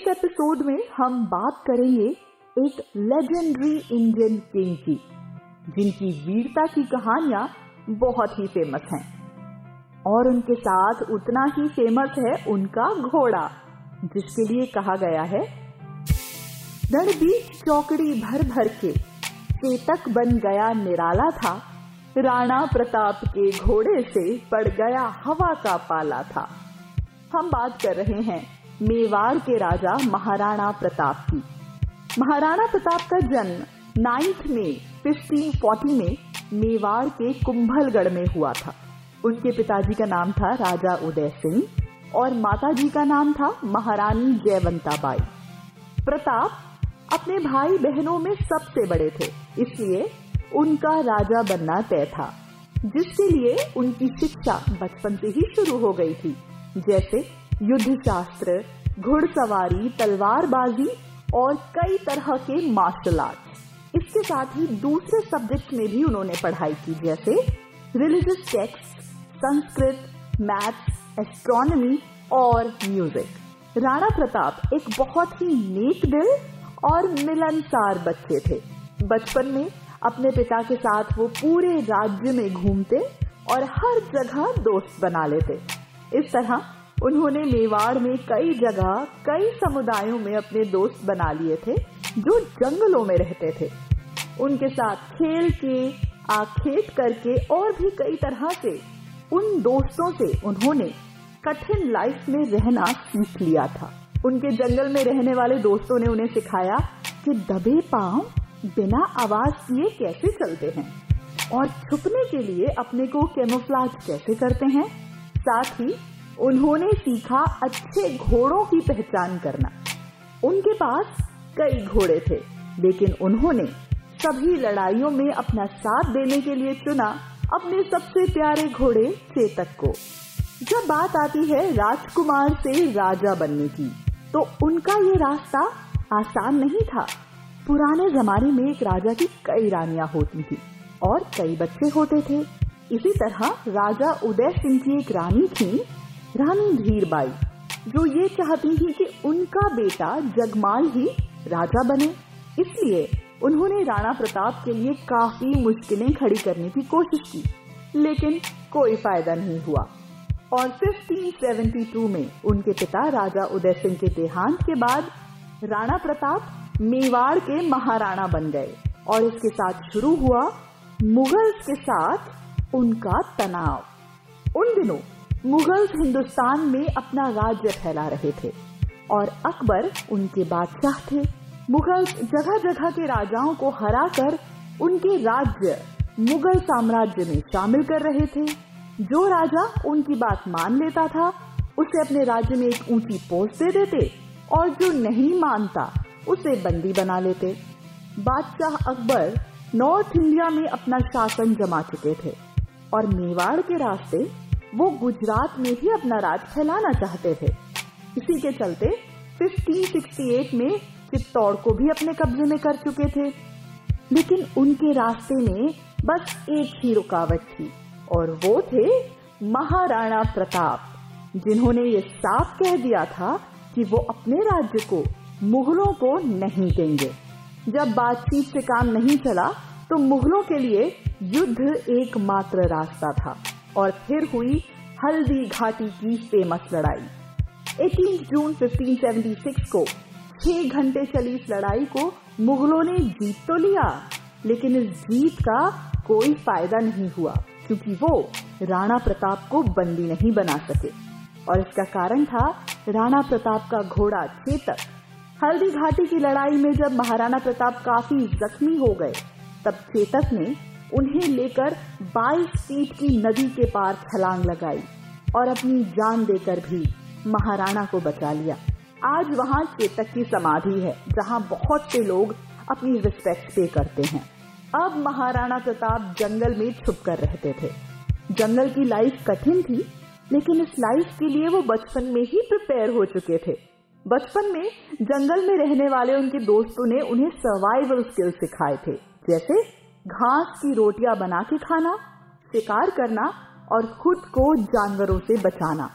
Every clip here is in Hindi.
इस एपिसोड में हम बात करेंगे एक लेजेंडरी इंडियन किंग की, जिनकी वीरता की कहानियाँ बहुत ही फ़ेमस हैं। और उनके साथ उतना ही फ़ेमस है उनका घोड़ा, जिसके लिए कहा गया है रणबीर चौकड़ी भर भर के, चेतक बन गया निराला था, राणा प्रताप के घोड़े से पड़ गया हवा का पाला था। हम बात कर रहे हैं मेवाड़ के राजा महाराणा प्रताप की। महाराणा प्रताप का जन्म नाइन्थ में 1540 में मेवाड़ के कुंभलगढ़ में हुआ था। उनके पिताजी का नाम था राजा उदय सिंह और माताजी का नाम था महारानी जयवंता बाई प्रताप अपने भाई बहनों में सबसे बड़े थे, इसलिए उनका राजा बनना तय था, जिसके लिए उनकी शिक्षा बचपन से ही शुरू हो गई थी। जैसे युद्ध शास्त्र घुड़सवारी, तलवारबाजी और कई तरह के मार्शल आर्ट इसके साथ ही दूसरे सब्जेक्ट में भी उन्होंने पढ़ाई की, जैसे religious text Sanskrit maths astronomy और म्यूज़िक राणा प्रताप एक बहुत ही नेक दिल और मिलनसार बच्चे थे। बचपन में अपने पिता के साथ वो पूरे राज्य में घूमते और हर जगह दोस्त बना लेते। इस तरह उन्होंने मेवाड़ में कई जगह, कई समुदायों में अपने दोस्त बना लिए थे, जो जंगलों में रहते थे। उनके साथ खेल के आखेट करके और भी कई तरह से, उन दोस्तों से उन्होंने कठिन लाइफ में रहना सीख लिया था। उनके जंगल में रहने वाले दोस्तों ने उन्हें सिखाया कि दबे पाँव बिना आवाज़ किए कैसे चलते हैं और छुपने के लिए अपने को कैमोफ्लाज कैसे करते हैं। साथ ही उन्होंने सीखा अच्छे घोड़ों की पहचान करना। उनके पास कई घोड़े थे, लेकिन उन्होंने सभी लड़ाइयों में अपना साथ देने के लिए चुना अपने सबसे प्यारे घोड़े चेतक को। जब बात आती है राजकुमार से राजा बनने की तो उनका ये रास्ता आसान नहीं था। पुराने जमाने में एक राजा की कई रानियाँ होती थी और कई बच्चे होते थे। इसी तरह राजा उदय सिंह की एक रानी थी रानी धीरबाई, जो ये चाहती थी कि उनका बेटा जगमाल ही राजा बने। इसलिए उन्होंने राणा प्रताप के लिए काफ़ी मुश्किलें खड़ी करने की कोशिश की, लेकिन कोई फ़ायदा नहीं हुआ। और 1572 में उनके पिता राजा उदय सिंह के देहांत के बाद राणा प्रताप मेवाड़ के महाराणा बन गए और इसके साथ शुरू हुआ मुगल्स के साथ उनका तनाव। उन दिनों मुगल्स हिंदुस्तान में अपना राज्य फैला रहे थे और अकबर उनके बादशाह थे। मुगल्स जगह जगह के राजाओं को हराकर उनके राज्य मुगल साम्राज्य में शामिल कर रहे थे। जो राजा उनकी बात मान लेता था, उसे अपने राज्य में एक ऊँची पोस्ट दे देते और जो नहीं मानता, उसे बंदी बना लेते। बादशाह अकबर नॉर्थ इंडिया में अपना शासन जमा चुके थे और मेवाड़ के रास्ते वो गुजरात में भी अपना राज फैलाना चाहते थे। इसी के चलते 1568 में चित्तौड़ को भी अपने कब्जे में कर चुके थे। लेकिन उनके रास्ते में बस एक ही रुकावट थी, और वो थे महाराणा प्रताप, जिन्होंने ये साफ़ कह दिया था कि वो अपने राज्य को मुगलों को नहीं देंगे। जब बातचीत से काम नहीं चला तो मुगलों के लिए युद्ध एकमात्र रास्ता था। और फिर हुई हल्दी घाटी की फ़ेमस लड़ाई। 18 जून 1576 को छह घंटे चली इस लड़ाई को मुगलों ने जीत तो लिया, लेकिन इस जीत का कोई फ़ायदा नहीं हुआ, क्योंकि वो राणा प्रताप को बंदी नहीं बना सके। और इसका कारण था राणा प्रताप का घोड़ा चेतक। हल्दी घाटी की लड़ाई में जब महाराणा प्रताप काफ़ी जख्मी हो गए, तब चेतक ने उन्हें लेकर 22 फीट की नदी के पार छलांग लगाई और अपनी जान देकर भी महाराणा को बचा लिया। आज वहाँ चेतक की समाधि है, जहाँ बहुत से लोग अपनी रिस्पेक्ट पे करते हैं। अब महाराणा प्रताप जंगल में छुप कर रहते थे। जंगल की लाइफ कठिन थी, लेकिन इस लाइफ के लिए वो बचपन में ही प्रिपेयर हो चुके थे। बचपन में जंगल में रहने वाले उनके दोस्तों ने उन्हें सर्वाइवल स्किल सिखाए थे, जैसे घास की रोटियाँ बना के खाना, शिकार करना और खुद को जानवरों से बचाना।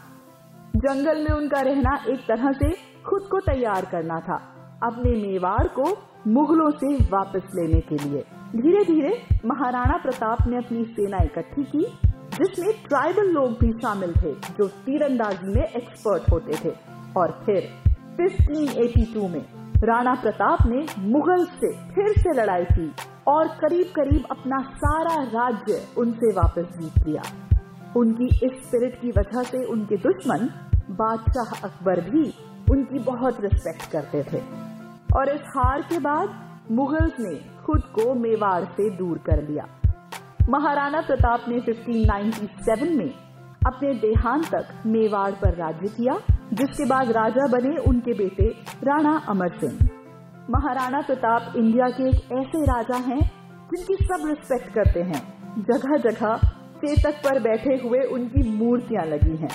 जंगल में उनका रहना एक तरह से खुद को तैयार करना था, अपने मेवाड़ को मुगलों से वापस लेने के लिए। धीरे धीरे महाराणा प्रताप ने अपनी सेना इकट्ठी की, जिसमें ट्राइबल लोग भी शामिल थे, जो तीरंदाजी में एक्सपर्ट होते थे। और फिर 1582 में राणा प्रताप ने मुगल से फिर से लड़ाई की। और करीब करीब अपना सारा राज्य उनसे वापस जीत लिया। उनकी इस स्पिरिट की वजह से उनके दुश्मन बादशाह अकबर भी उनकी बहुत रिस्पेक्ट करते थे। और इस हार के बाद मुगल्स ने खुद को मेवाड़ से दूर कर लिया। महाराणा प्रताप ने 1597 में अपने देहांत तक मेवाड़ पर राज्य किया, जिसके बाद राजा बने उनके बेटे राणा अमर सिंह। महाराणा प्रताप इंडिया के एक ऐसे राजा हैं जिनकी सब रिस्पेक्ट करते हैं। जगह जगह चेतक पर बैठे हुए उनकी मूर्तियाँ लगी हैं।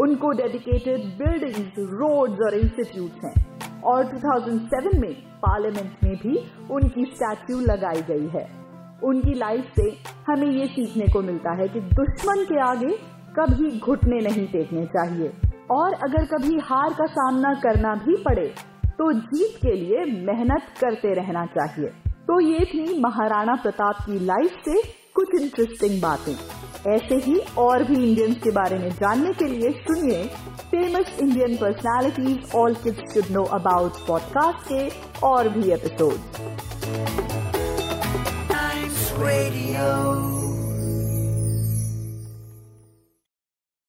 उनको डेडिकेटेड बिल्डिंग्स रोड्स और इंस्टीट्यूट हैं। और 2007 में पार्लियामेंट में भी उनकी स्टैच्यू लगाई गई है। उनकी लाइफ से हमें ये सीखने को मिलता है कि दुश्मन के आगे कभी घुटने नहीं टेकने चाहिए। और अगर कभी हार का सामना करना भी पड़े तो जीत के लिए मेहनत करते रहना चाहिए। तो ये थी महाराणा प्रताप की लाइफ से कुछ इंटरेस्टिंग बातें। ऐसे ही और भी इंडियंस के बारे में जानने के लिए सुनिए famous Indian personalities all kids should know about podcast के और भी एपिसोड Radio.